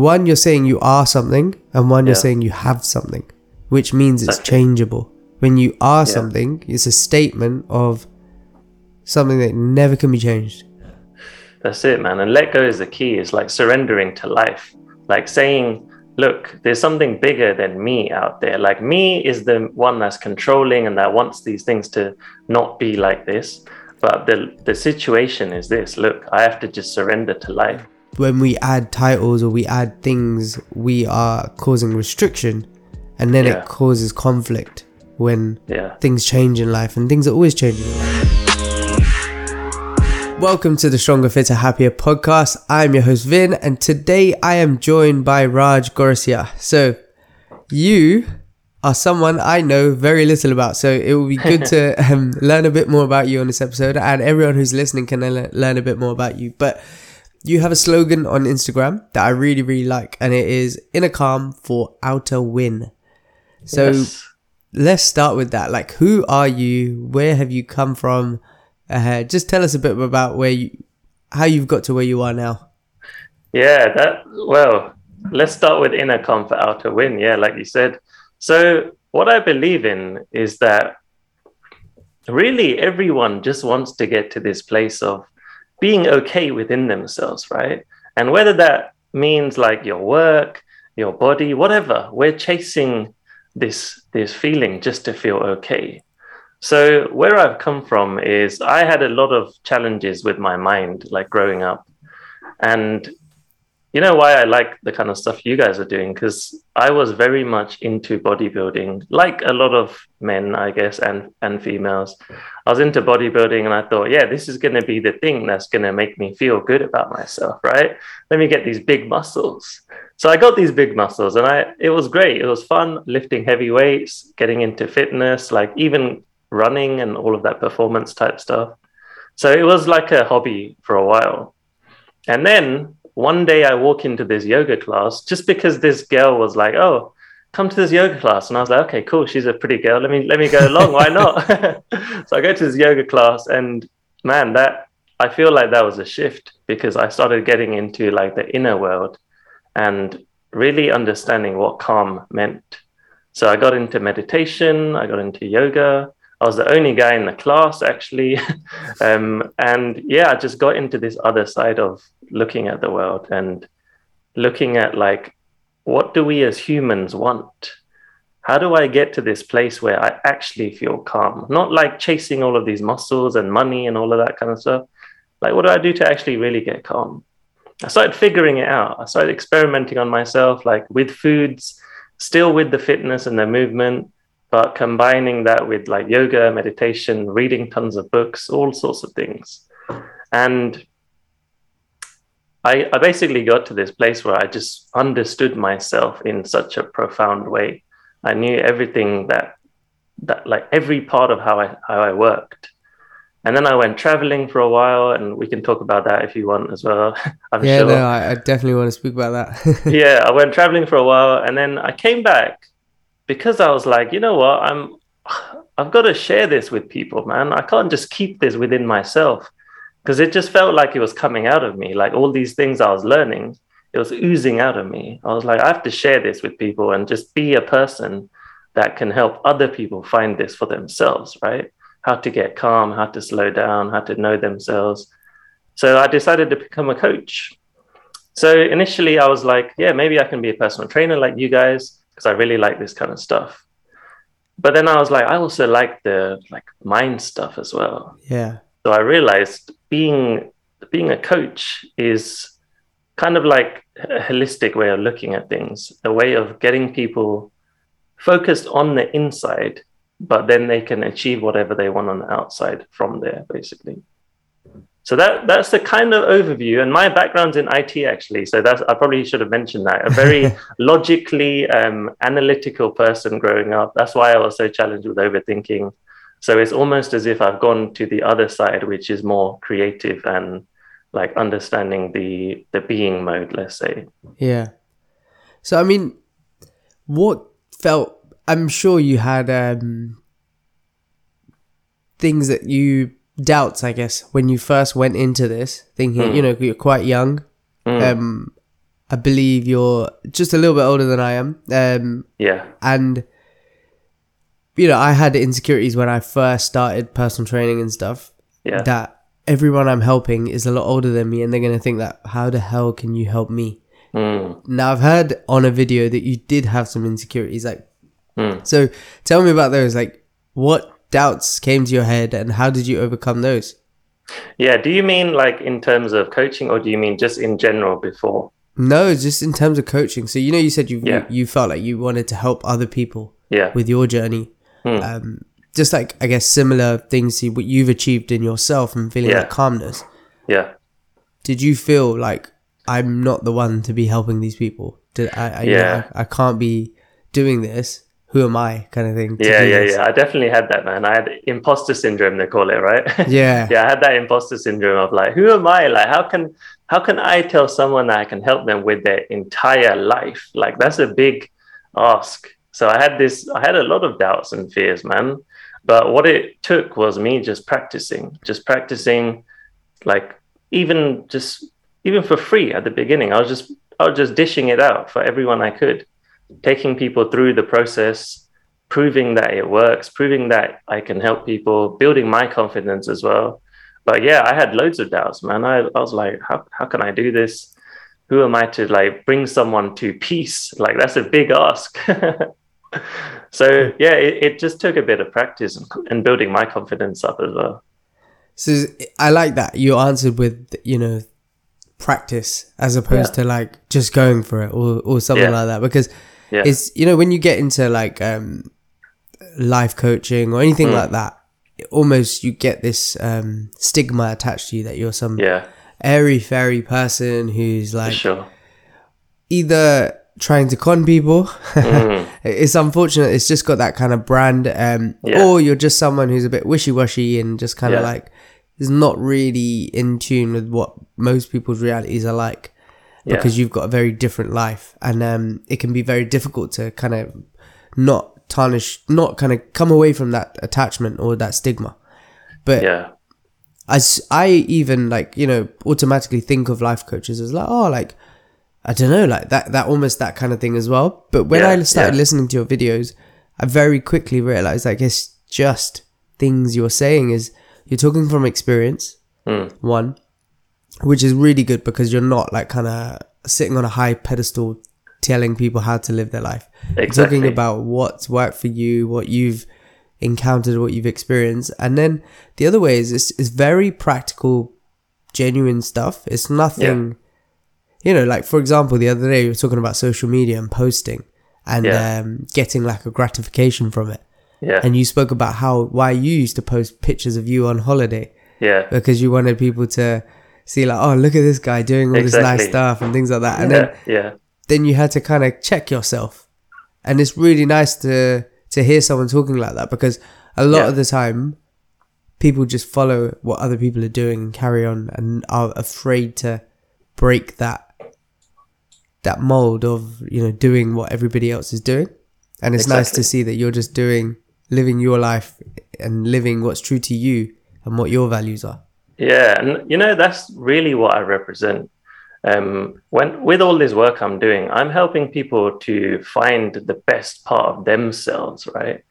one you're saying you are something, and one you're saying you have something, which means it's changeable. When you are Yeah. something, it's a statement of something that never can be changed. That's it, man. And let go is the key. It's like surrendering to life, like saying, look, there's something bigger than me out there. Like, me is the one that's controlling and that wants these things to not be like this. But the, the situation is this look, I have to just surrender to life. When we add titles or we add things, we are causing restriction, and then Yeah. it causes conflict when Yeah. things change in life, and things are always changing. Welcome to the Stronger, Fitter, Happier podcast. I'm your host Vin, and today I am joined by Raj Gorsia. So, you are someone I know very little about, so it will be good to um, learn a bit more about you on this episode, and everyone who's listening can le- learn a bit more about you. But you have a slogan on Instagram that I really, really like, and it is inner calm for outer win. So Yes. let's start with that. Like, who are you? Where have you come from? Uh, just tell us a bit about where you, how you've got to where you are now. Yeah, that well, let's start with inner calm for outer win. Yeah, like you said. So what I believe in is that really everyone just wants to get to this place of being okay within themselves, right? And whether that means like your work, your body, whatever, we're chasing this this feeling just to feel okay. So where I've come from is I had a lot of challenges with my mind like growing up. And you know why I like the kind of stuff you guys are doing because I was very much into bodybuilding, like a lot of men, I guess, and and females. I was into bodybuilding, and I thought, yeah, this is going to be the thing that's going to make me feel good about myself, right? Let me get these big muscles. So I got these big muscles, and I it was great. It was fun lifting heavy weights, getting into fitness, like even running and all of that performance type stuff. So it was like a hobby for a while. And then one day I walk into this yoga class just because this girl was like, "Oh, come to this yoga class," and I was like, "Okay, cool. She's a pretty girl. Let me let me go along. Why not?" so I go to this yoga class, and man, that I feel like that was a shift because I started getting into like the inner world and really understanding what calm meant. So I got into meditation. I got into yoga. I was the only guy in the class actually. um, and yeah, I just got into this other side of looking at the world and looking at like, what do we as humans want? How do I get to this place where I actually feel calm? Not like chasing all of these muscles and money and all of that kind of stuff. Like, what do I do to actually really get calm? I started figuring it out. I started experimenting on myself, like with foods, still with the fitness and the movement, but combining that with like yoga, meditation, reading tons of books, all sorts of things. And I, I basically got to this place where I just understood myself in such a profound way. I knew everything that that like every part of how I how I worked. And then I went traveling for a while, and we can talk about that if you want as well. I'm yeah, sure no, I, I definitely want to speak about that. yeah, I went traveling for a while and then I came back because I was like, you know what, I'm I've got to share this with people, man. I can't just keep this within myself because it just felt like it was coming out of me. Like all these things I was learning, it was oozing out of me. I was like, I have to share this with people and just be a person that can help other people find this for themselves, right? How to get calm, how to slow down, how to know themselves. So I decided to become a coach. So initially, I was like, yeah, maybe I can be a personal trainer like you guys because I really like this kind of stuff. But then I was like, I also like the like mind stuff as well. yeah, So I realized being being a coach is kind of like a holistic way of looking at things, a way of getting people focused on the inside, but then they can achieve whatever they want on the outside from there, basically. So that that's the kind of overview. And my background's in IT actually, so that's I probably should have mentioned that. A very logically um, analytical person growing up. That's why I was so challenged with overthinking. So it's almost as if I've gone to the other side, which is more creative and like understanding the the being mode, let's say. yeah. So I mean, what felt? I'm sure you had um, things that you doubts, I guess, when you first went into this, thinking, Mm. you know, you're quite young. Mm. Um, I believe you're just a little bit older than I am. Um, Yeah. and you know, I had insecurities when I first started personal training and stuff. Yeah. That everyone I'm helping is a lot older than me, and they're gonna think that how the hell can you help me? Mm. Now I've heard on a video that you did have some insecurities, like Mm. so. Tell me about those. Like, what doubts came to your head, and how did you overcome those? Yeah. Do you mean like in terms of coaching or do you mean just in general before? No, just in terms of coaching. So you know, you said you Yeah. you, you felt like you wanted to help other people Yeah. with your journey. Hmm. Um, just like I guess similar things to what you've achieved in yourself and feeling Yeah. that calmness. Yeah. Did you feel like I'm not the one to be helping these people? Did I? I you know, Yeah. I, I can't be doing this. Who am I? Kind of thing. Yeah. Yeah. this. Yeah. I definitely had that, man. I had imposter syndrome, they call it, right? Yeah. yeah. I had that imposter syndrome of like, who am I? Like, how can, how can I tell someone that I can help them with their entire life? Like, that's a big ask. So I had this, I had a lot of doubts and fears, man. But what it took was me just practicing, just practicing, like even just even for free at the beginning. I was just I was just dishing it out for everyone I could, taking people through the process, proving that it works, proving that I can help people, building my confidence as well. But yeah, I had loads of doubts, man. I, I was like, how how can I do this? Who am I to like bring someone to peace? Like that's a big ask. so yeah, it, it just took a bit of practice and, and building my confidence up as well. So I like that you answered with you know practice as opposed to like just going for it or or something Yeah. like that because Yeah. it's you know when you get into like um life coaching or anything Mm. like that almost you get this um stigma attached to you that you're some Yeah, airy fairy person who's like sure. either trying to con people Mm. it's unfortunate it's just got that kind of brand um Yeah. or you're just someone who's a bit wishy-washy and just kind of Yeah. like is not really in tune with what most people's realities are like Yeah. because you've got a very different life and um it can be very difficult to kind of not tarnish not kind of come away from that attachment or that stigma but Yeah, as I even like you know automatically think of life coaches as like oh like I don't know like that that almost that kind of thing as well. But when Yeah, I started yeah. listening to your videos, I very quickly realized like it's just things you're saying is you're talking from experience Mm. one, which is really good because you're not like kind of sitting on a high pedestal telling people how to live their life. You're Exactly. talking about what's worked for you, what you've encountered, what you've experienced. And then the other way is it's, it's very practical, genuine stuff. It's nothing, you know, like for example, the other day we were talking about social media and posting and Yeah. um, getting like a gratification from it. yeah, And you spoke about how, why you used to post pictures of you on holiday yeah, because you wanted people to see like, oh, look at this guy doing all this nice stuff and things like that. And yeah, then yeah, then you had to kind of check yourself. And it's really nice to to hear someone talking like that because a lot Yeah. of the time people just follow what other people are doing and carry on and are afraid to break that that mold of, you know, doing what everybody else is doing. And it's nice to see that you're just doing living your life and living what's true to you and what your values are. yeah. And you know that's really what I represent. Um, when with all this work I'm doing, I'm helping people to find the best part of themselves. Right.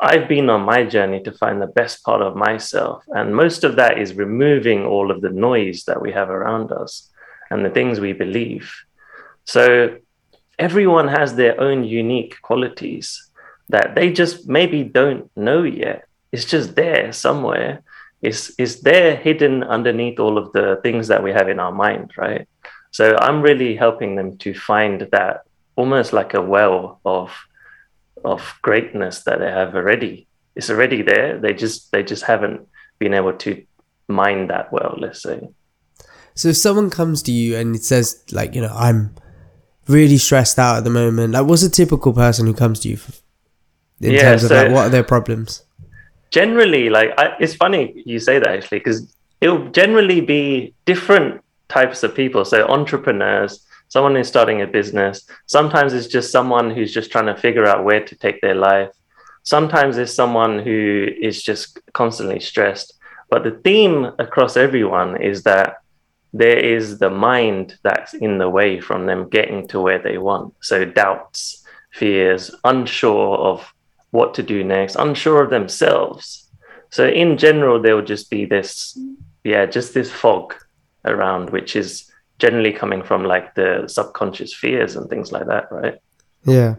I've been on my journey to find the best part of myself, and most of that is removing all of the noise that we have around us and the things we believe. So everyone has their own unique qualities that they just maybe don't know yet. It's just there somewhere. It's, it's there hidden underneath all of the things that we have in our mind, right? So I'm really helping them to find that almost like a well of of greatness that they have already. It's already there. They just they just haven't been able to mine that well, let's say. So if someone comes to you and it says like, you know, I'm really stressed out at the moment, like what's a typical person who comes to you f- in Yeah, terms of like what are their problems? generally like I, it's funny you say that actually because it'll generally be different types of people. So entrepreneurs someone who's starting a business. Sometimes it's just someone who's just trying to figure out where to take their life. Sometimes it's someone who is just constantly stressed. But the theme across everyone is that there is the mind that's in the way from them getting to where they want. So doubts, fears, unsure of what to do next, unsure of themselves. So in general, there will just be this, yeah, just this fog around, which is generally coming from like the subconscious fears and things like that, right? Yeah.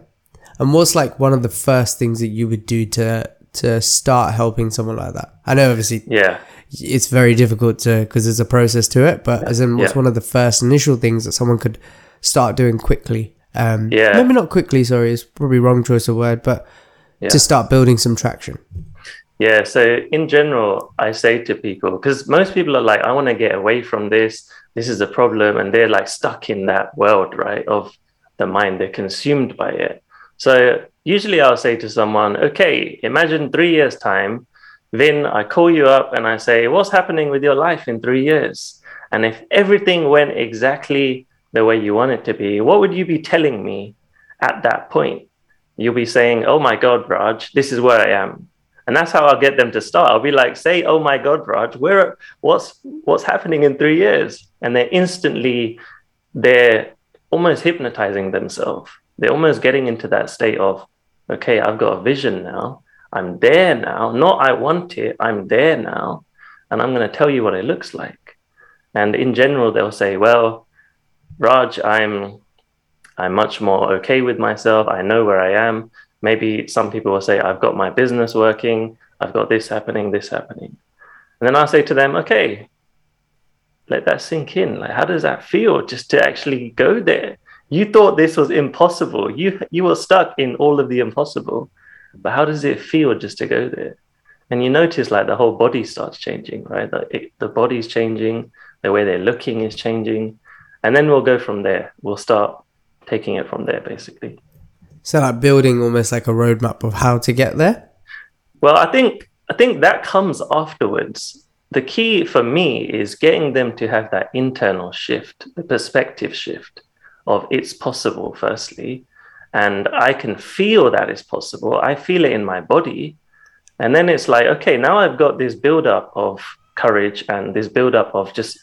And what's like one of the first things that you would do to to start helping someone like that? I know obviously Yeah. it's very difficult to because there's a process to it, but as in what's Yeah. one of the first initial things that someone could start doing quickly? Um Yeah. maybe not quickly, sorry, it's probably wrong choice of word, but Yeah. to start building some traction. Yeah. So in general, I say to people, because most people are like, I want to get away from this. This is a problem. And they're like stuck in that world, right? Of the mind. They're consumed by it. So usually I'll say to someone, okay, imagine three years' time. Then I call you up and I say, what's happening with your life in three years? And if everything went exactly the way you want it to be, what would you be telling me at that point? You'll be saying, oh my God, Raj, this is where I am and that's how I'll get them to start. I'll be like, "Say, oh my God, Raj, where, what's, what's happening in three years?" And they're instantly, they're almost hypnotizing themselves. They're almost getting into that state of, "Okay, I've got a vision now. I'm there now. Not I want it. I'm there now, and I'm going to tell you what it looks like." And in general, they'll say, "Well, Raj, I'm, I'm much more okay with myself. I know where I am." maybe some people will say, I've got my business working, I've got this happening, this happening. And then I'll say to them, okay, let that sink in. Like, how does that feel just to actually go there? You thought this was impossible. You you were stuck in all of the impossible. But how does it feel just to go there? And you notice like the whole body starts changing, right? The, it, the body's changing, the way they're looking is changing. And then we'll go from there. We'll start taking it from there, basically. So like building almost like a roadmap of how to get there. Well, I think I think that comes afterwards. The key for me is getting them to have that internal shift, the perspective shift of it's possible, firstly. And I can feel that it's possible. I feel it in my body. And then it's like, okay, now I've got this buildup of courage and this buildup of just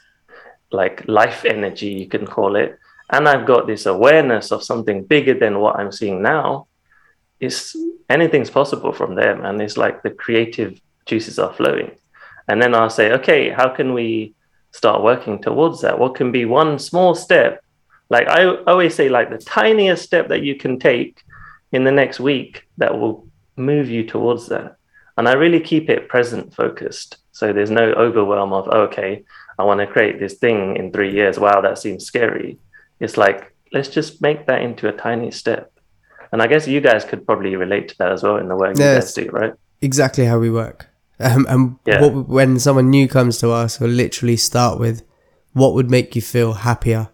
like life energy, you can call it. And I've got this awareness of something bigger than what I'm seeing now. It's anything's possible from there, And It's like the creative juices are flowing. And then I'll say, okay, how can we start working towards that? What can be one small step? Like I always say, like the tiniest step that you can take in the next week that will move you towards that. And I really keep it present focused. So there's no overwhelm of, oh, okay, I want to create this thing in three years. Wow, that seems scary. It's like, let's just make that into a tiny step. And I guess you guys could probably relate to that as well in the work you guys do, right? Exactly how we work. Um, and Yeah. what, when someone new comes to us, we'll literally start with what would make you feel happier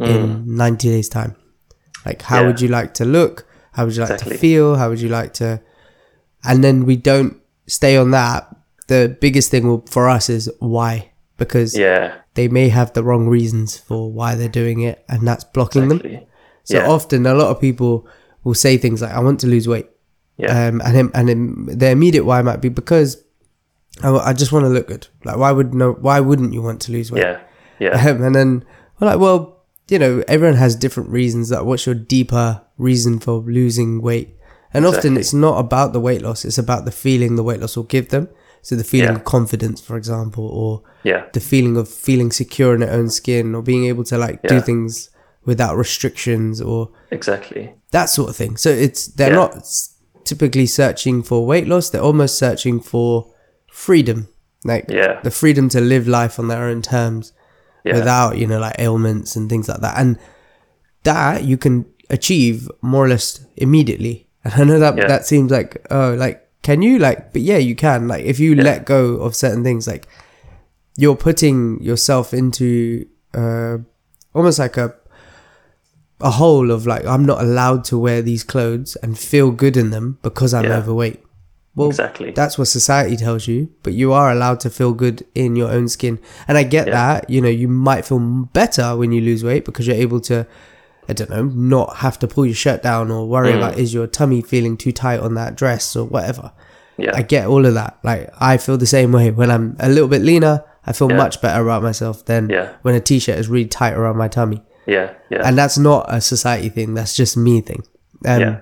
in 90 days time. Like how Mm. Yeah. would you like to look? How would you like Exactly. to feel? How would you like to and then we don't stay on that. The biggest thing will, for us is why because Yeah, they may have the wrong reasons for why they're doing it and that's blocking them. So Yeah. often a lot of people will say things like I want to lose weight. Yeah, Um, and him, and him, their immediate why might be because I, I just want to look good. Like, why would no? Why wouldn't you want to lose weight? yeah, yeah, Um, and then we're like, well, you know, everyone has different reasons. that what's your deeper reason for losing weight? And often Exactly. it's not about the weight loss; it's about the feeling the weight loss will give them. So the feeling Yeah. of confidence, for example, or yeah, the feeling of feeling secure in their own skin, or being able to like do things without restrictions, or exactly. that sort of thing. So it's they're Yeah. not typically searching for weight loss; they're almost searching for freedom, like Yeah. the freedom to live life on their own terms Yeah, without you know like ailments and things like that. And that you can achieve more or less immediately. And I know that Yeah. that seems like oh like can you like but yeah you can like if you Yeah. let go of certain things like you're putting yourself into uh almost like a a hole of like I'm not allowed to wear these clothes and feel good in them because I'm overweight. Well, exactly. that's what society tells you, but you are allowed to feel good in your own skin. And I get Yeah. that, you know, you might feel better when you lose weight because you're able to, I don't know, not have to pull your shirt down or worry Mm. about is your tummy feeling too tight on that dress or whatever. yeah, I get all of that. Like, I feel the same way when I'm a little bit leaner. I feel Yeah. much better about myself than Yeah. when a t-shirt is really tight around my tummy. Yeah. Yeah. And that's not a society thing. That's just me thing. Um, Yeah.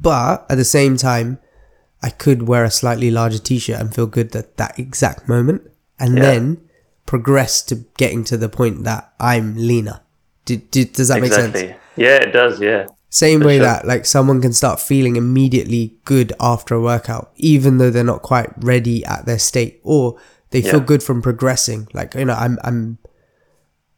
But at the same time, I could wear a slightly larger t-shirt and feel good at that exact moment, and Yeah. then progress to getting to the point that I'm leaner. Do, do, does that make sense? Yeah, it does. Yeah. Same For way sure. that like someone can start feeling immediately good after a workout, even though they're not quite ready at their state, or they feel good from progressing. Like you know, I'm I'm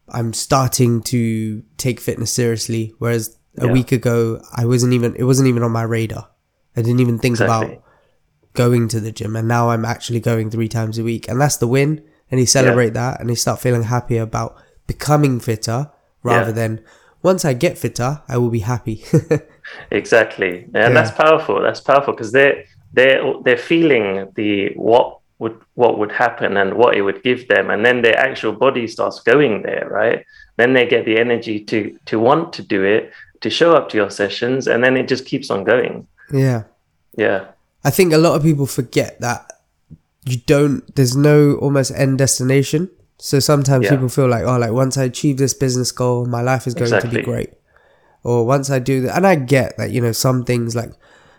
I'm starting to take fitness seriously, whereas a Yeah. week ago I wasn't even it wasn't even on my radar. I didn't even think Exactly. about going to the gym, and now I'm actually going three times a week, and that's the win. And you celebrate that, and you start feeling happy about becoming fitter rather Yeah. than once I get fitter, I will be happy. Exactly, and Yeah. that's powerful. That's powerful because they're they're they're feeling the what would what would happen and what it would give them, and then their actual body starts going there, right? Then they get the energy to to want to do it, to show up to your sessions, and then it just keeps on going. yeah. Yeah, I think a lot of people forget that you don't, there's no almost end destination. So sometimes Yeah. people feel like, oh, like once I achieve this business goal, my life is going to be great. Or once I do that, and I get that, you know, some things like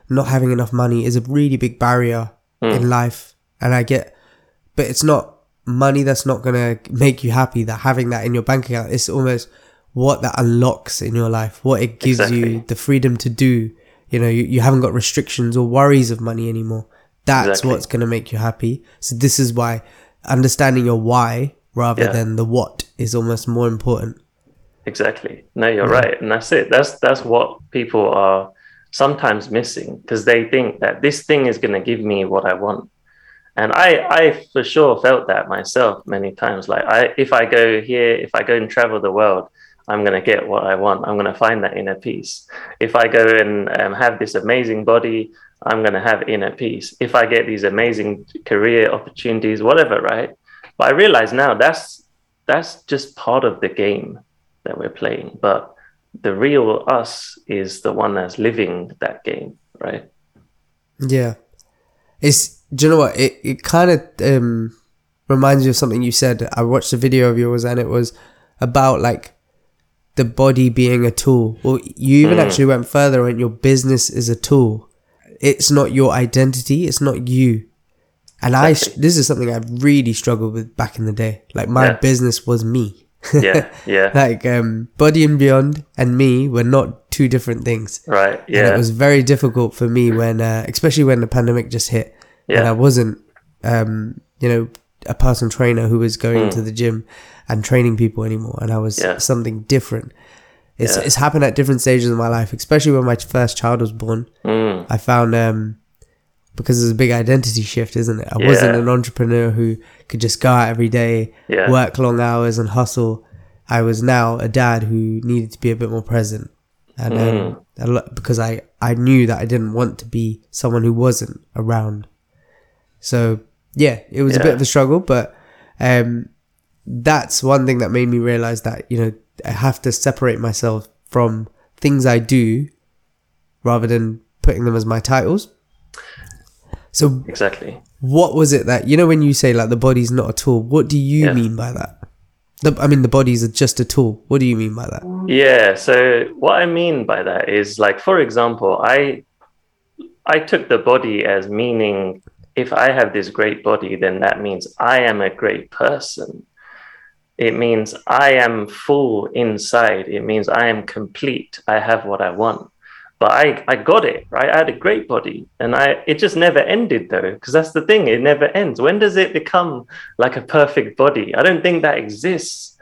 not having enough money is a really big barrier Hmm. in life. And I get, but it's not money that's not going to make you happy that having that in your bank account. It's almost what that unlocks in your life, what it gives you the freedom to do. You know, you, you haven't got restrictions or worries of money anymore. That's Exactly. what's going to make you happy. So this is why understanding your why rather Yeah. than the what is almost more important. exactly. No, you're mm-hmm. right, and that's it. That's that's what people are sometimes missing because they think that this thing is going to give me what I want. And I, I for sure felt that myself many times. Like I, if I go here, if I go and travel the world, I'm gonna get what I want. I'm gonna find that inner peace. If I go and um, have this amazing body, I'm gonna have inner peace. If I get these amazing career opportunities, whatever, right? But I realize now that's that's just part of the game that we're playing. But the real us is the one that's living that game, right? Yeah. It's do you know what? It it kind of um reminds me of something you said. I watched a video of yours and it was about like the body being a tool. Well, you even actually went further and your business is a tool. It's not your identity, it's not you. And I this is something I really struggled with back in the day. Like my Yeah. business was me. Yeah, yeah, like um body and beyond and me were not two different things. right, And yeah, it was very difficult for me when, uh, especially when the pandemic just hit, yeah. and I wasn't, um, you know, a personal trainer who was going to the gym and training people anymore, and I was Hmm. Yeah. something different. It's Yeah. it's happened at different stages of my life, especially when my first child was born. Mm, I found um, because there's a big identity shift, isn't it? I wasn't an entrepreneur who could just go out every day, Yeah. work long hours, and hustle. I was now a dad who needed to be a bit more present, and Mm. um, a lot, because I I knew that I didn't want to be someone who wasn't around. So yeah, it was a bit of a struggle, but um, that's one thing that made me realize that you know I have to separate myself from things I do rather than putting them as my titles. So exactly. what was it that you know when you say like the body's not a tool? What do you Yeah. mean by that? The, I mean the bodies are just a tool. What do you mean by that? Yeah. So what I mean by that is like, for example, I I took the body as meaning if I have this great body, then that means I am a great person. It means I am full inside. It means I am complete. I have what I want. But I, I got it, right? I had a great body. And I it just never ended though, because that's the thing, it never ends. When does it become like a perfect body? I don't think that exists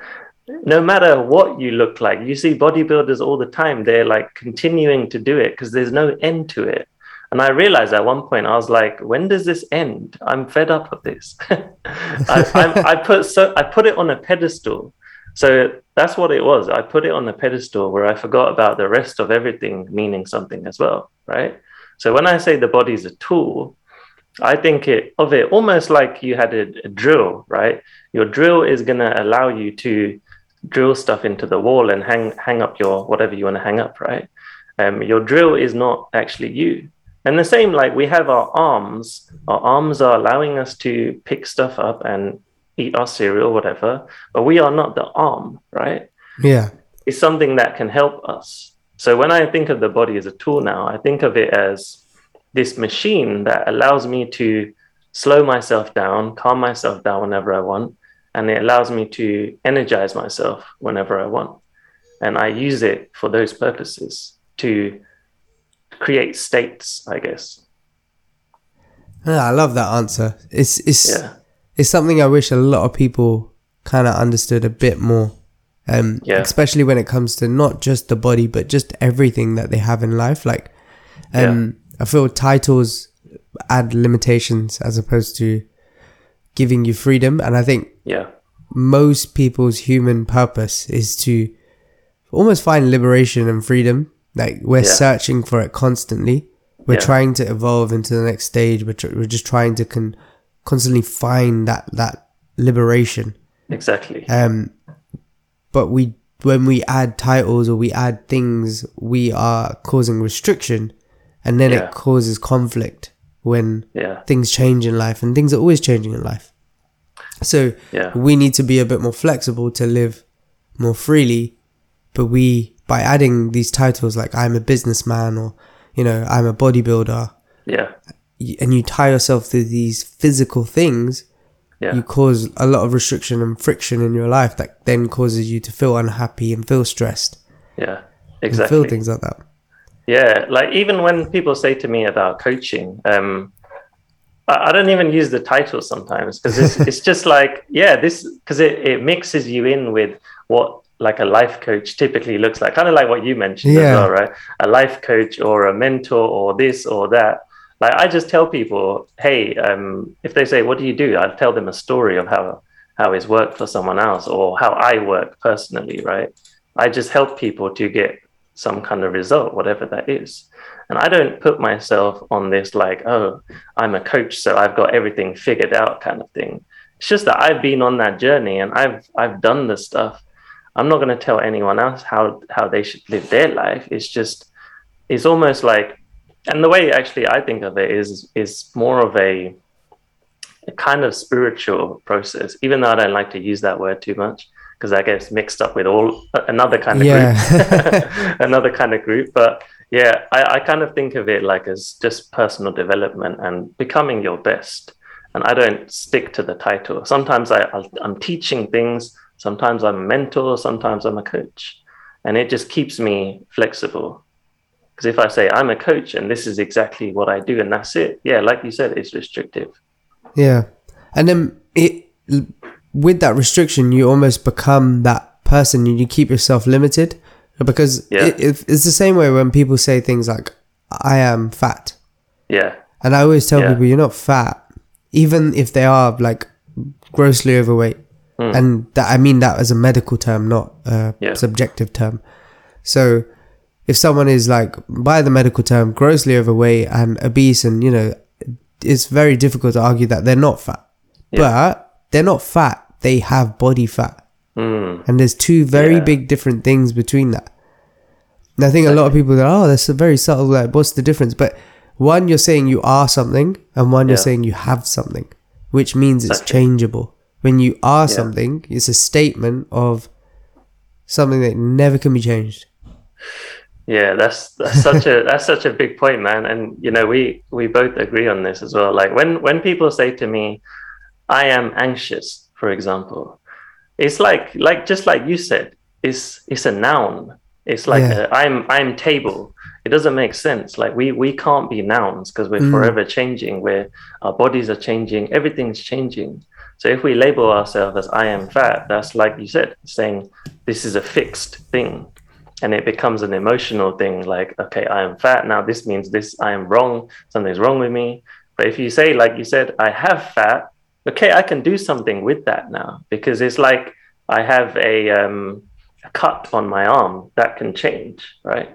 no matter what you look like, you see bodybuilders all the time. They're like continuing to do it because there's no end to it. And I realized at one point, I was like, when does this end? I'm fed up of this. I, I'm, I put so I put it on a pedestal. So that's what it was. I put it on a pedestal where I forgot about the rest of everything meaning something as well, right? So when I say the body's a tool, I think it of it almost like you had a, a drill, right? Your drill is gonna allow you to drill stuff into the wall and hang hang up your whatever you want to hang up, right? Um, your drill is not actually you. And the same, like we have our arms. Our arms are allowing us to pick stuff up and eat our cereal, whatever, but we are not the arm, right? Yeah. It's something that can help us. So when I think of the body as a tool now, I think of it as this machine that allows me to slow myself down, calm myself down whenever I want, and it allows me to energize myself whenever I want. And I use it for those purposes to create states, I guess. Yeah, I love that answer. It's it's Yeah. it's something I wish a lot of people kind of understood a bit more. Um, Yeah. especially when it comes to not just the body, but just everything that they have in life. Like, um, I feel titles add limitations as opposed to giving you freedom. And I think Yeah. most people's human purpose is to almost find liberation and freedom. Like we're Yeah. searching for it constantly. We're Yeah. trying to evolve into the next stage. We're, tr- we're just trying to con- constantly find that that liberation. Exactly. Um, but we when we add titles or we add things, we are causing restriction, and then Yeah. it causes conflict when Yeah. things change in life, and things are always changing in life. So Yeah. we need to be a bit more flexible to live more freely. But we, by adding these titles like I'm a businessman or, you know, I'm a bodybuilder, Yeah. and you tie yourself to these physical things, Yeah. you cause a lot of restriction and friction in your life that then causes you to feel unhappy and feel stressed Yeah. and Exactly. feel things like that. Yeah, like even when people say to me about coaching, um, I, I don't even use the title sometimes because it's, it's just like, yeah, this because it, it mixes you in with what like a life coach typically looks like, kind of like what you mentioned Yeah. as well, right? A life coach or a mentor or this or that. Like I just tell people, hey, um, if they say, "What do you do?" I tell them a story of how how it's worked for someone else or how I work personally, right? I just help people to get some kind of result, whatever that is. And I don't put myself on this like, oh, I'm a coach, so I've got everything figured out kind of thing. It's just that I've been on that journey and I've I've done the stuff. I'm not going to tell anyone else how how they should live their life. It's just it's almost like and the way actually I think of it is is more of a a kind of spiritual process, even though I don't like to use that word too much because that gets mixed up with all another kind of Yeah. group, another kind of group. But yeah, I, I kind of think of it like as just personal development and becoming your best. And I don't stick to the title. Sometimes I, I'll, I'm teaching things. Sometimes I'm a mentor. Sometimes I'm a coach, and it just keeps me flexible. Because if I say I'm a coach and this is exactly what I do and that's it, yeah, like you said, it's restrictive. Yeah. And then it with that restriction, you almost become that person and you keep yourself limited because Yeah. it, it, it's the same way when people say things like, I am fat. Yeah, And I always tell Yeah. people, you're not fat, even if they are like grossly overweight. Hmm. And that, I mean that as a medical term, not a Yeah. subjective term. So if someone is like, by the medical term, grossly overweight and obese, and you know, it's very difficult to argue that they're not fat. Yeah. But they're not fat, they have body fat. Mm, And there's two very Yeah. big different things between that. And I think a lot of people go, oh, that's a very subtle, like, what's the difference? But one, you're saying you are something, and one, you're saying you have something, which means it's Exactly. changeable. When you are Yeah. something, it's a statement of something that never can be changed. Yeah, that's that's such a that's such a big point, man. And you know, we we both agree on this as well. Like when when people say to me, "I am anxious," for example, it's like like just like you said, it's it's a noun. It's like Yeah. a, I'm I'm table. It doesn't make sense. Like we we can't be nouns because we're Mm. forever changing. Where our bodies are changing, everything's changing. So if we label ourselves as I am fat, that's like you said, saying this is a fixed thing and it becomes an emotional thing like okay i am fat now this means this i am wrong something's wrong with me but if you say like you said i have fat okay i can do something with that now because it's like i have a, um, a cut on my arm that can change right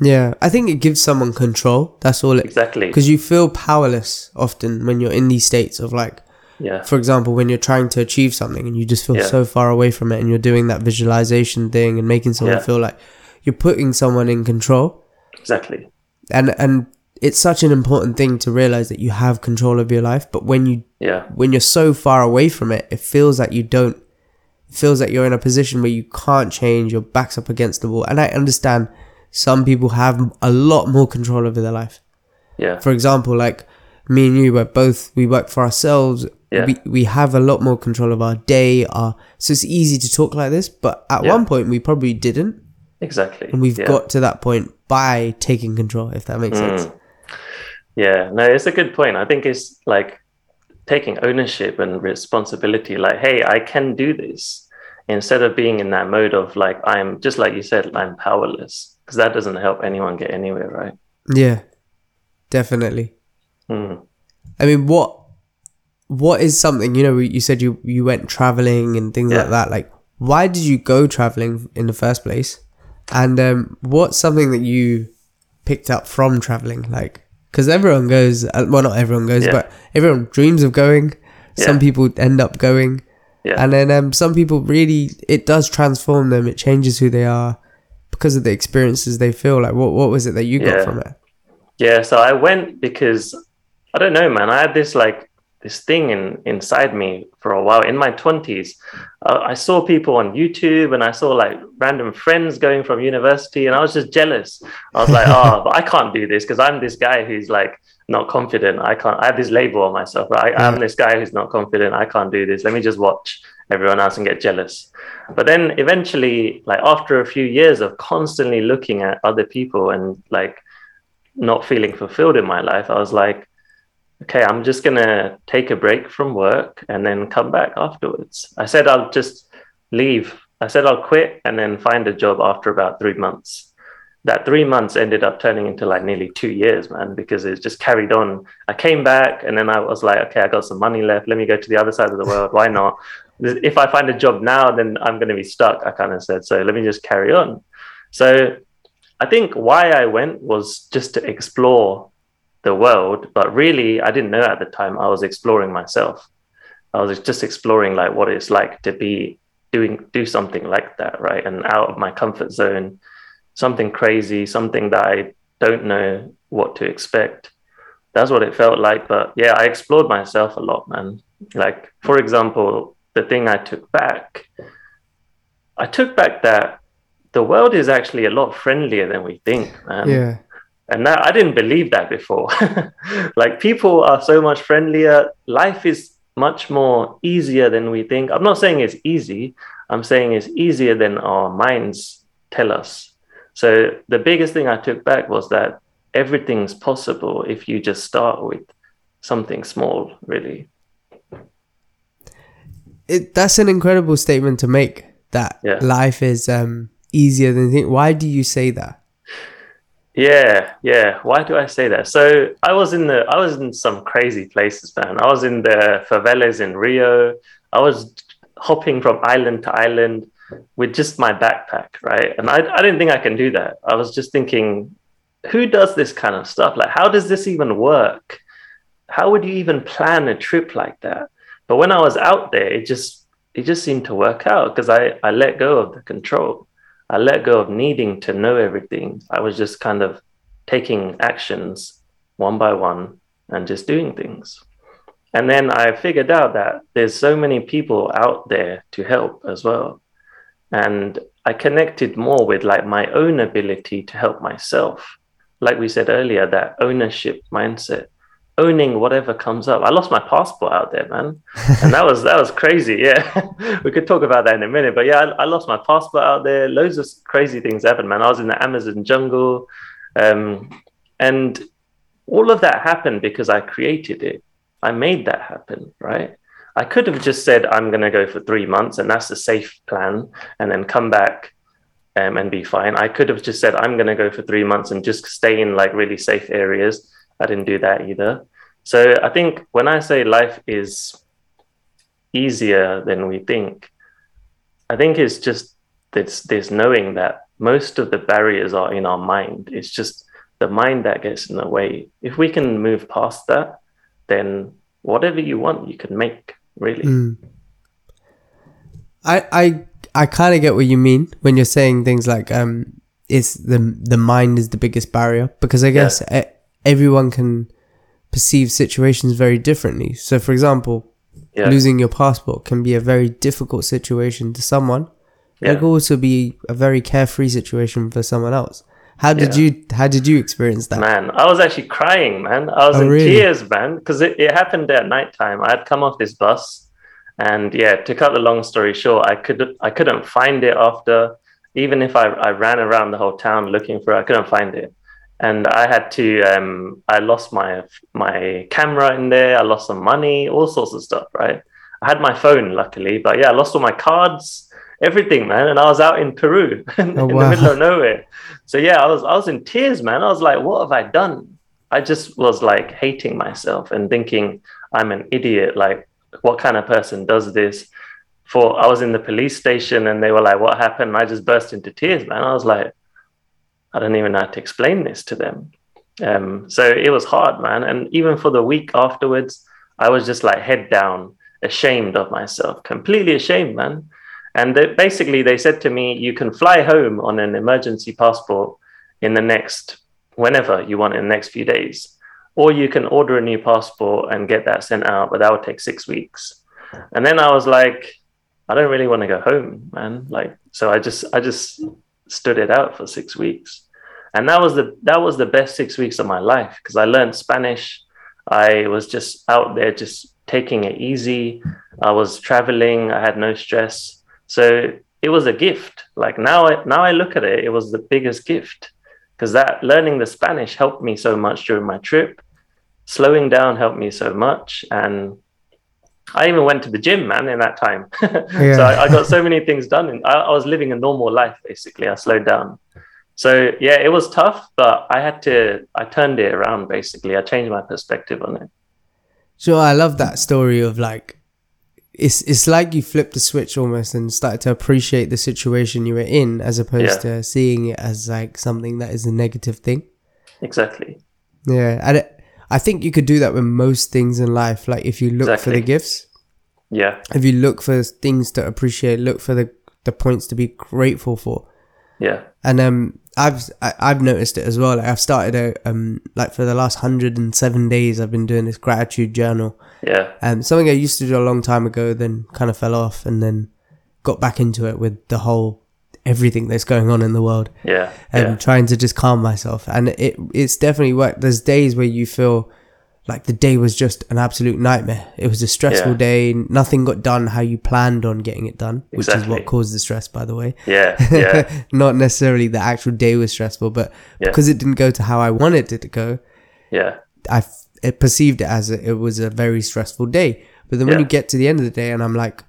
Yeah, I think it gives someone control. That's all it. exactly Because you feel powerless often when you're in these states of like, yeah for example, when you're trying to achieve something and you just feel Yeah. so far away from it and you're doing that visualization thing and making someone Yeah. feel like you're putting someone in control. exactly And and it's such an important thing to realize that you have control of your life, but when you Yeah. when you're so far away from it, it feels like you don't. It feels like you're in a position where you can't change. Your back's up against the wall, and I understand some people have a lot more control over their life. Yeah. For example, like me and you, we're both we work for ourselves. Yeah. We we have a lot more control of our day. Our so it's easy to talk like this, but at Yeah. one point we probably didn't, Exactly. and we've yeah. got to that point by taking control. If that makes sense. Mm. Yeah, no, it's a good point. I think it's like taking ownership and responsibility. Like, hey, I can do this instead of being in that mode of like, I'm just like you said, I'm powerless because that doesn't help anyone get anywhere, right? Yeah, definitely. Mm. I mean, what what is something you know? You said you you went traveling and things Yeah. like that. Like, why did you go traveling in the first place? And um, what's something that you picked up from traveling? Like, because everyone goes. uh, Well, not everyone goes, Yeah. but everyone dreams of going. Some people end up going, Yeah. and then um, some people really it does transform them. It changes who they are because of the experiences they feel. Like, what what was it that you got from it? Yeah, so I went because I don't know, man. I had this like this thing in inside me for a while. In my twenties, uh, I saw people on YouTube and I saw like random friends going from university, and I was just jealous. I was like, oh, but I can't do this because I'm this guy who's like not confident. I can't. I have this label on myself, right? I'm this guy who's not confident. I can't do this. Let me just watch everyone else and get jealous. But then eventually, like after a few years of constantly looking at other people and like not feeling fulfilled in my life, I was like, okay, I'm just gonna take a break from work and then come back afterwards. I said I'll just leave. I said I'll quit and then find a job after about three months. That three months ended up turning into like nearly two years, man, because it just carried on. I came back and then I was like, okay, I got some money left. Let me go to the other side of the world. Why not? If I find a job now, then I'm going to be stuck. I kind of said, so let me just carry on. So I think why I went was just to explore the world, but really I didn't know at the time I was exploring myself. I was just exploring like what it's like to be doing do something like that, right? And out of my comfort zone, something crazy, something that I don't know what to expect. That's what it felt like. But yeah, I explored myself a lot, man. Like, for example, the thing I took back, I took back that the world is actually a lot friendlier than we think, man. yeah, And that I didn't believe that before. like people are so much friendlier. Life is much more easier than we think. I'm not saying it's easy. I'm saying it's easier than our minds tell us. So the biggest thing I took back was that everything's possible if you just start with something small, really. it that's an incredible statement to make. That Yeah. life is um easier than you think. Why do you say that? Yeah, yeah. Why do I say that? So I was in the I was in some crazy places, man. I was in the favelas in Rio. I was hopping from island to island with just my backpack, right? And I, I didn't think I can do that. I was just thinking, who does this kind of stuff? Like, how does this even work? How would you even plan a trip like that? But when I was out there, it just it just seemed to work out because I, I let go of the control. I let go of needing to know everything. I was just kind of taking actions one by one and just doing things. And then I figured out that there's so many people out there to help as well. And I connected more with like my own ability to help myself. Like we said earlier, that ownership mindset, owning whatever comes up. I lost my passport out there, man. and that was that was crazy. Yeah. we could talk about that in a minute. But yeah, I, I lost my passport out there. Loads of crazy things happened, man. I was in the Amazon jungle. Um, and all of that happened because I created it. I made that happen, right? I could have just said, I'm going to go for three months and that's a safe plan and then come back um, and be fine. I could have just said, I'm going to go for three months and just stay in like really safe areas. I didn't do that either. So I think when I say life is easier than we think, I think it's just it's this knowing that most of the barriers are in our mind. It's just the mind that gets in the way. If we can move past that, then whatever you want, you can make. Really, Mm. I I I kind of get what you mean when you're saying things like um it's the the mind is the biggest barrier because I guess e- everyone can perceive situations very differently. So, for example, Yeah. losing your passport can be a very difficult situation to someone. Yeah. It could also be a very carefree situation for someone else. How did Yeah. you How did you experience that? Man, I was actually crying, man. I was Oh, in really? tears, man, because it, it happened at nighttime. I had come off this bus, and yeah, to cut the long story short, I could I couldn't find it after. Even if I, I ran around the whole town looking for it, I couldn't find it, and I had to. Um, I lost my my camera in there. I lost some money, all sorts of stuff. Right, I had my phone, luckily, but yeah, I lost all my cards, everything, man. And I was out in Peru, in, Oh, in wow. the middle of nowhere. So yeah, I was I was in tears, man. I was like, what have I done? I just was like hating myself and thinking I'm an idiot. Like, what kind of person does this? For I was in the police station and they were like, "What happened?" And I just burst into tears, man. I was like, I don't even know how to explain this to them. Um, so it was hard, man. And even for the week afterwards, I was just like head down, ashamed of myself, completely ashamed, man. And they, basically, they said to me, "You can fly home on an emergency passport in the next whenever you want in the next few days, or you can order a new passport and get that sent out, but that would take six weeks." And then I was like, "I don't really want to go home, man." Like, so I just, I just stood it out for six weeks, and that was the that was the best six weeks of my life because I learned Spanish. I was just out there, just taking it easy. I was traveling. I had no stress. So it was a gift. Like now, I, now I look at it, it was the biggest gift because that learning the Spanish helped me so much during my trip. Slowing down helped me so much, and I even went to the gym, man, in that time. so I, I got so many things done. And I, I was living a normal life, basically. I slowed down. So yeah, it was tough, but I had to. I turned it around. Basically, I changed my perspective on it. So I love that story of like, it's it's like you flipped the switch almost and started to appreciate the situation you were in as opposed Yeah. to seeing it as like something that is a negative thing. Exactly. Yeah, and it, I think you could do that with most things in life. Like if you look for the gifts, Yeah. if you look for things to appreciate, look for the the points to be grateful for. Yeah. And um, I've I, I've noticed it as well. Like I've started a um like for the last hundred and seven days, I've been doing this gratitude journal. Yeah. Um, something I used to do a long time ago, then kind of fell off, and then got back into it with the whole everything that's going on in the world, Yeah. and Yeah. trying to just calm myself. And it it's definitely worked. There's days where you feel like the day was just an absolute nightmare. It was a stressful Yeah. day. Nothing got done how you planned on getting it done, which is what caused the stress, by the way. Yeah. Yeah. Not necessarily the actual day was stressful, but Yeah. because it didn't go to how I wanted it to go, Yeah. I f- it perceived it as a, it was a very stressful day. But then when Yeah. you get to the end of the day and I'm like,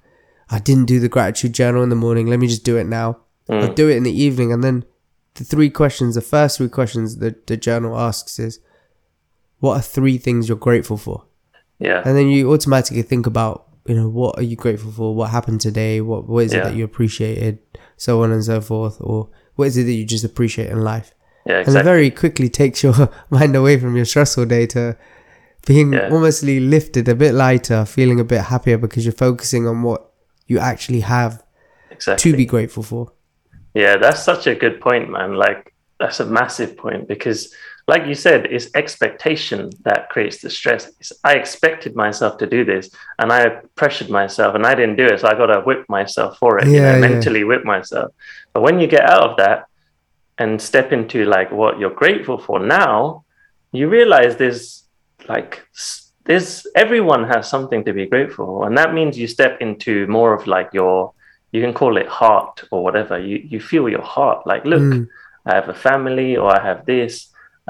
I didn't do the gratitude journal in the morning. Let me just do it now. Mm. I'll do it in the evening. And then the three questions, the first three questions that the journal asks is, what are three things you're grateful for? Yeah. And then you automatically think about, you know, what are you grateful for? What happened today? What, what is it that you appreciated? So on and so forth. Or what is it that you just appreciate in life? Yeah. exactly. and it very quickly takes your mind away from your stressful day to being Yeah. almostly lifted a bit lighter feeling a bit happier because you're focusing on what you actually have exactly. to be grateful for Yeah, that's such a good point, man. Like that's a massive point because like you said, it's expectation that creates the stress. It's, I expected myself to do this and I pressured myself and I didn't do it. So I got to whip myself for it, you Yeah, know, yeah. mentally whip myself. But when you get out of that and step into like what you're grateful for now, you realize there's like, there's everyone has something to be grateful for. And that means you step into more of like your, you can call it heart or whatever. You, you feel your heart like, look, Mm. I have a family or I have this,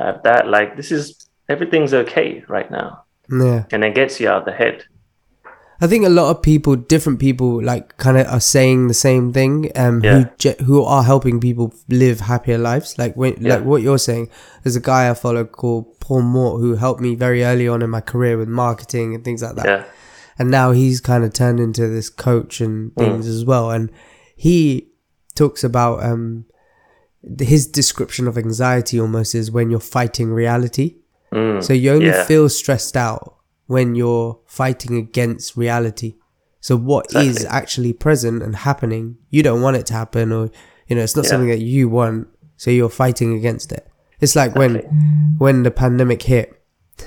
Have that. Like, this is everything's okay right now. yeah And it gets you out of the head. i think a lot of people different people like kind of are saying the same thing um who Yeah. ge- who are helping people live happier lives like when Yeah. like what you're saying there's a guy i follow called paul mort who helped me very early on in my career with marketing and things like that Yeah. and now he's kind of turned into this coach and things Mm. as well and he talks about um his description of anxiety almost is when you're fighting reality Mm. so you only Yeah. feel stressed out when you're fighting against reality so what is Exactly. actually present and happening you don't want it to happen or you know it's not Yeah. something that you want so you're fighting against it it's like when when the pandemic hit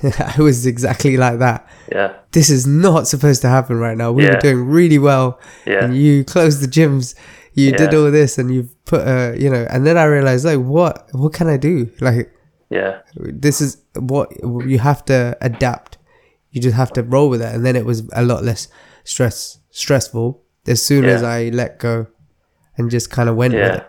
I was exactly like that. Yeah. This is not supposed to happen right now. We were doing really well, Yeah. and you closed the gyms. You did all this, and you've put a, you know. And then I realized, like, what? What can I do? Like, Yeah. this is what you have to adapt. You just have to roll with it, and then it was a lot less stress stressful as soon as I let go and just kind of went with Yeah. it.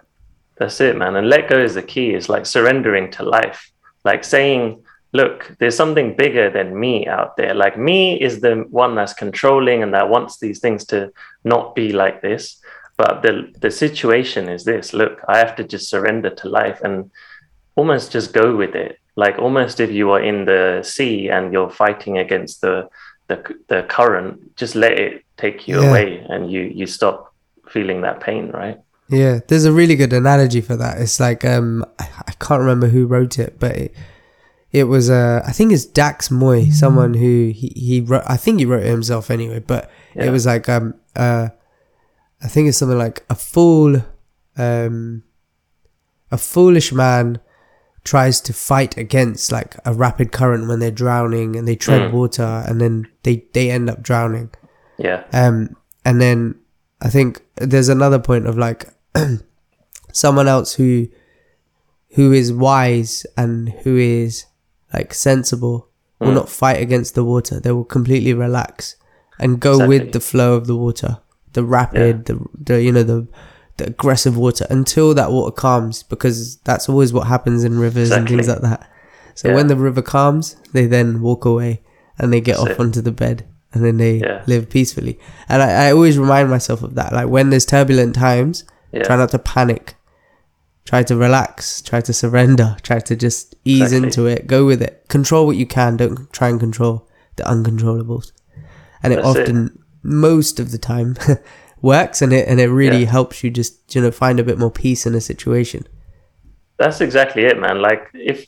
That's it, man. And let go is the key. It's like surrendering to life. Like saying, look, there's something bigger than me out there. Like me is the one that's controlling and that wants these things to not be like this. But the the situation is this. Look, I have to just surrender to life and almost just go with it. Like almost if you are in the sea and you're fighting against the the, the current, just let it take you Yeah. away and you you stop feeling that pain, right? Yeah, there's a really good analogy for that. It's like um, I, can't remember who wrote it, but it, it was uh, I think it's Dax Moy, someone who he he wrote. I think he wrote it himself anyway, but Yeah. it was like um uh, I think it's something like a fool, um, a foolish man tries to fight against like a rapid current when they're drowning and they tread Mm. water and then they they end up drowning. Yeah. Um, and then I think there's another point of like someone else who who is wise and who is like sensible will Mm. not fight against the water. They will completely relax and go Exactly. with the flow of the water, the rapid, the the you know the the aggressive water until that water calms because that's always what happens in rivers and things like that. So when the river calms, they then walk away and they get That's off it. onto the bed and then they Yeah. live peacefully. And I, I always remind myself of that. Like when there's turbulent times, Yeah. try not to panic. Try to relax. Try to surrender. Try to just ease Exactly. into it. Go with it. Control what you can. Don't try and control the uncontrollables. And it That's it. Most of the time, works and it and it really Yeah. helps you just you know find a bit more peace in a situation. That's exactly it, man. Like if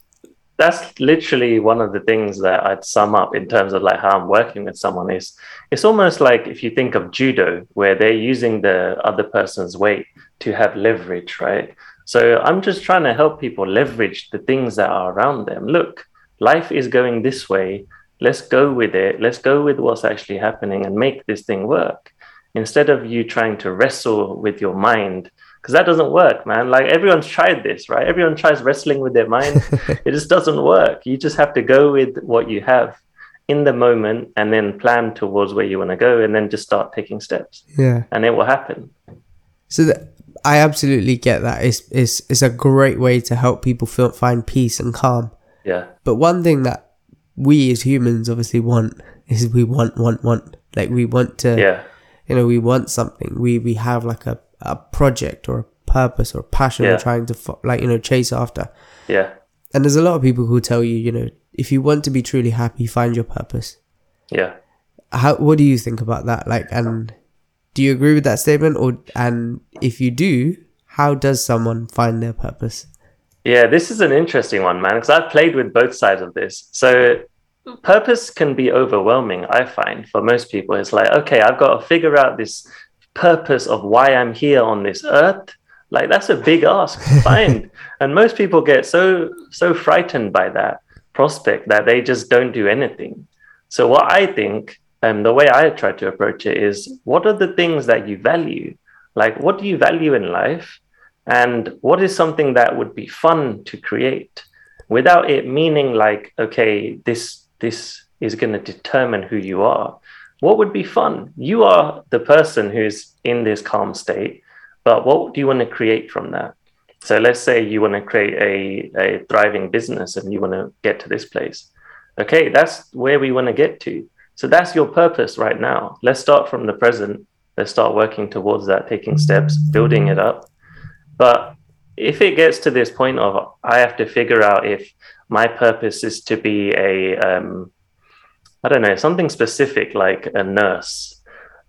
that's literally one of the things that I'd sum up in terms of like how I'm working with someone is it's almost like if you think of judo where they're using the other person's weight to have leverage, right? So I'm just trying to help people leverage the things that are around them. Look, life is going this way. Let's go with it. Let's go with what's actually happening and make this thing work. Instead of you trying to wrestle with your mind because that doesn't work, man. Like everyone's tried this, right? Everyone tries wrestling with their mind. it just doesn't work. You just have to go with what you have in the moment and then plan towards where you want to go and then just start taking steps Yeah. and it will happen. So that, I absolutely get that. It's, it's, it's a great way to help people feel, find peace and calm. Yeah. But one thing that we as humans obviously want is we want, want, want. Like we want to, Yeah. you know, we want something. We, we have like a, a project or a purpose or a passion Yeah. we're trying to, like, you know, chase after. Yeah. And there's a lot of people who tell you, you know, if you want to be truly happy, find your purpose. Yeah. How, what do you think about that? Like, and do you agree with that statement? Or, and if you do, how does someone find their purpose? Yeah, this is an interesting one, man, because I've played with both sides of this. So, purpose can be overwhelming, I find, for most people. It's like, okay, I've got to figure out this purpose of why I'm here on this earth. Like, that's a big ask to find. and most people get so, so frightened by that prospect that they just don't do anything. So, what I think, um, the way I try to approach it is what are the things that you value? Like, what do you value in life? And what is something that would be fun to create without it meaning like okay this this is going to determine who you are? What would be fun? You are the person who's in this calm state but what do you want to create from that? So let's say you want to create a, a thriving business and you want to get to this place. Okay that's where we want to get to. So that's your purpose right now. Let's start from the present. Let's start working towards that taking steps building it up but if it gets to this point of I have to figure out if my purpose is to be a, um, I don't know, something specific like a nurse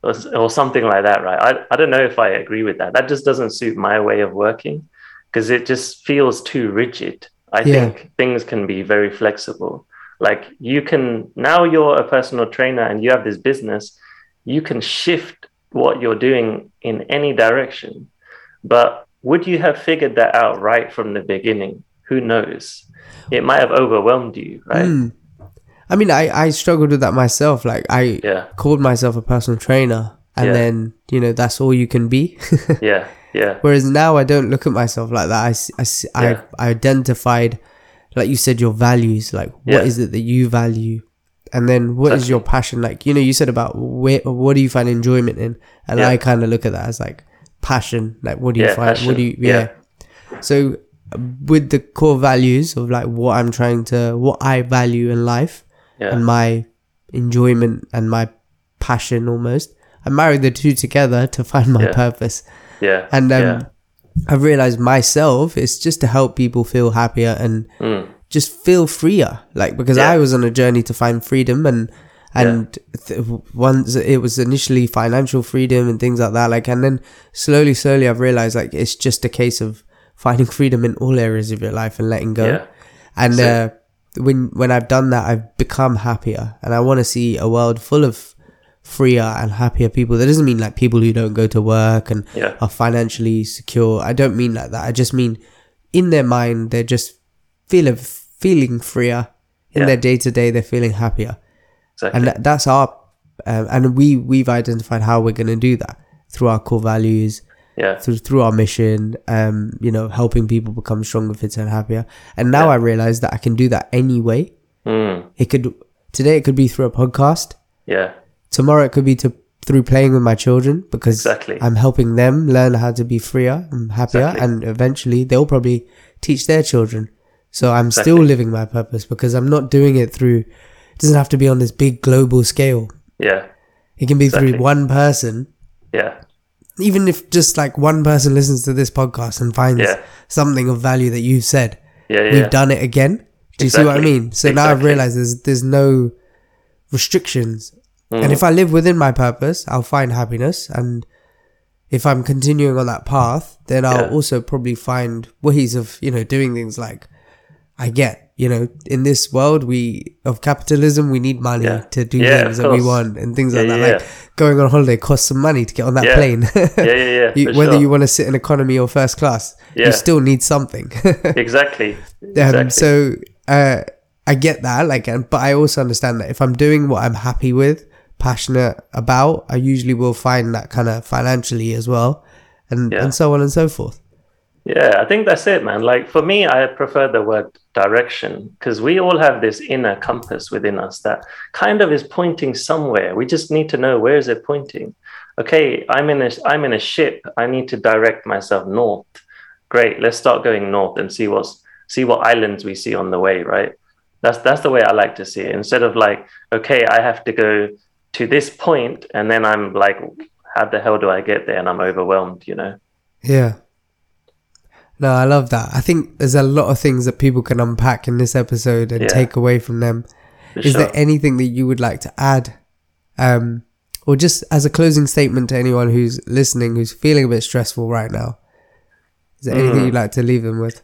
or, or something like that, right? I, I don't know if I agree with that. That just doesn't suit my way of working because it just feels too rigid. I Yeah. think things can be very flexible. Like you can, now you're a personal trainer and you have this business, you can shift what you're doing in any direction. But would you have figured that out right from the beginning? Who knows? It might have overwhelmed you, right? Mm. I mean, I, I struggled with that myself. Like, I Yeah. called myself a personal trainer, and Yeah. then, you know, that's all you can be. Yeah. Yeah. Whereas now I don't look at myself like that. I Yeah. I identified, like you said, your values. Like, what is it that you value? And then what is your passion? Like, you know, you said about where, what do you find enjoyment in? And. I kind of look at that as like passion. Like, what do you Yeah, find? passion. What do you, Yeah. yeah. So, with the core values of like what I'm trying to, what I value in life Yeah. and my enjoyment and my passion almost, I married the two together to find my purpose. Yeah. And um. I've realized myself it's just to help people feel happier and Mm. just feel freer. Like because. I was on a journey to find freedom and and th- once it was initially financial freedom and things like that. Like and then slowly, slowly I've realized like it's just a case of finding freedom in all areas of your life and letting go. Yeah. And So- uh, when when I've done that, I've become happier, and I want to see a world full of freer and happier people. That doesn't mean like people who don't go to work and Yeah. are financially secure. I don't mean like that. I just mean in their mind they're just feel feeling freer. In Yeah. their day to day, they're feeling happier, Exactly. and that's our. Um, and we we've identified how we're going to do that through our core values, yeah. through through our mission, um, you know, helping people become stronger, fitter, and happier. And now Yeah. I realize that I can do that anyway. Mm. It could today it could be through a podcast. Yeah. Tomorrow it could be to through playing with my children because Exactly. I'm helping them learn how to be freer and happier, Exactly. and eventually they'll probably teach their children. So I'm still living my purpose because I'm not doing it through. It doesn't have to be on this big global scale. Yeah. It can be through one person Yeah. even if just like one person listens to this podcast and finds Yeah. something of value that you've said, Yeah. Yeah. we've done it again. Do you see what I mean? So now I've realized there's there's no restrictions, Mm. and if I live within my purpose, I'll find happiness. And if I'm continuing on that path, then I'll Yeah. also probably find ways of you know doing things like I get. You know, in this world we of capitalism, we need money Yeah. to do Yeah, things that we want and things Yeah, like that. Like going on holiday costs some money to get on that plane. Yeah. Yeah. Yeah. You, whether sure. you want to sit in economy or first class, you still need something. exactly. um, Exactly. so uh, I get that, like, and- but I also understand that if I'm doing what I'm happy with, passionate about, I usually will find that kind of financially as well, and and so on and so forth. Yeah, I think that's it, man. Like for me, I prefer the word direction because we all have this inner compass within us that kind of is pointing somewhere. We just need to know where is it pointing. Okay, I'm in a I'm in a ship. I need to direct myself north. Great, let's start going north and see what's see what islands we see on the way. Right. That's that's the way I like to see it. Instead of like, okay, I have to go to this point, and then I'm like, how the hell do I get there? And I'm overwhelmed. You know. Yeah. No, I love that. I think there's a lot of things that people can unpack in this episode and Yeah. take away from them. For Is sure. there anything that you would like to add? Um, or just as a closing statement to anyone who's listening, who's feeling a bit stressful right now? Is there anything Mm. you'd like to leave them with?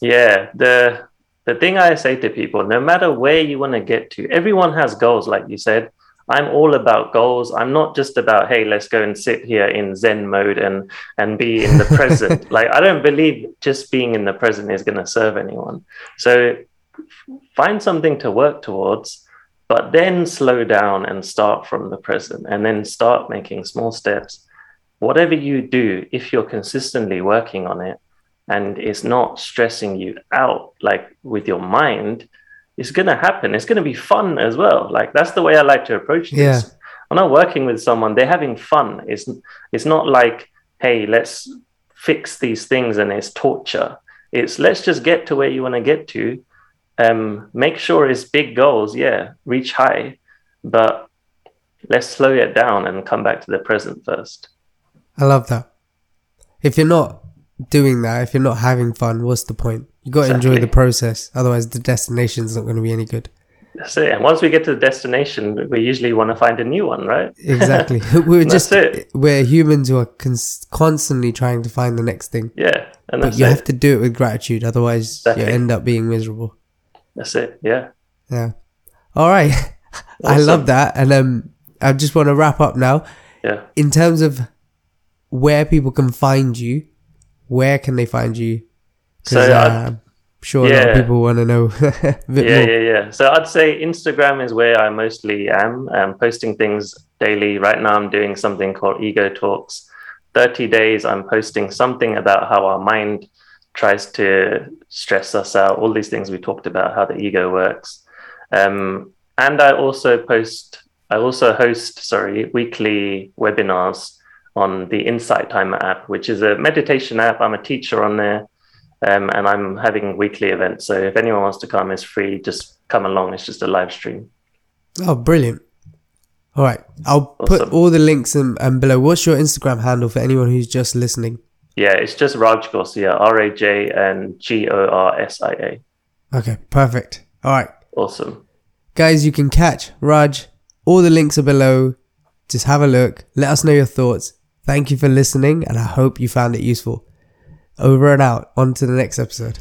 Yeah, the the thing I say to people, no matter where you want to get to, everyone has goals, like you said. I'm all about goals. I'm not just about, hey, let's go and sit here in Zen mode and and be in the present. like I don't believe just being in the present is going to serve anyone. So find something to work towards, but then slow down and start from the present, and then start making small steps. Whatever you do, if you're consistently working on it, and it's not stressing you out like with your mind it's going to happen. It's going to be fun as well. Like that's the way i like to approach this. Yeah. i'm not working with someone they're having fun. It's it's not like hey let's fix these things and it's torture. It's let's just get to where you want to get to. Um make sure it's big goals yeah reach high but let's slow it down and come back to the present first. I love that. If you're not doing that, if you're not having fun, what's the point? You got to enjoy the process. Otherwise, the destination's not going to be any good. That's it. And once we get to the destination, we usually want to find a new one, right? Exactly. we're just it. we're humans who are cons- constantly trying to find the next thing. Yeah. And But you it. have to do it with gratitude, otherwise Exactly. you end up being miserable. That's it. Yeah. Yeah. All right. I love that, and um, I just want to wrap up now. Yeah. In terms of where people can find you, where can they find you? So, uh, sure a lot of Yeah. people want to know yeah, more. yeah, yeah. So I'd say Instagram is where I mostly am. I'm posting things daily. Right now, I'm doing something called Ego Talks. 30 days, I'm posting something about how our mind tries to stress us out, all these things we talked about, how the ego works. Um, and I also post, I also host, sorry, weekly webinars on the Insight Timer app, which is a meditation app. I'm a teacher on there. Um, and I'm having weekly events. So if anyone wants to come, it's free. Just come along. It's just a live stream. Oh, brilliant. All right. I'll put all the links in, um, below. What's your Instagram handle for anyone who's just listening? Yeah, it's just Raj Gorsia, R A J and G O R S I A. Okay, perfect. All right. Awesome. Guys, you can catch Raj. All the links are below. Just have a look. Let us know your thoughts. Thank you for listening, and I hope you found it useful. Over and out. On to the next episode.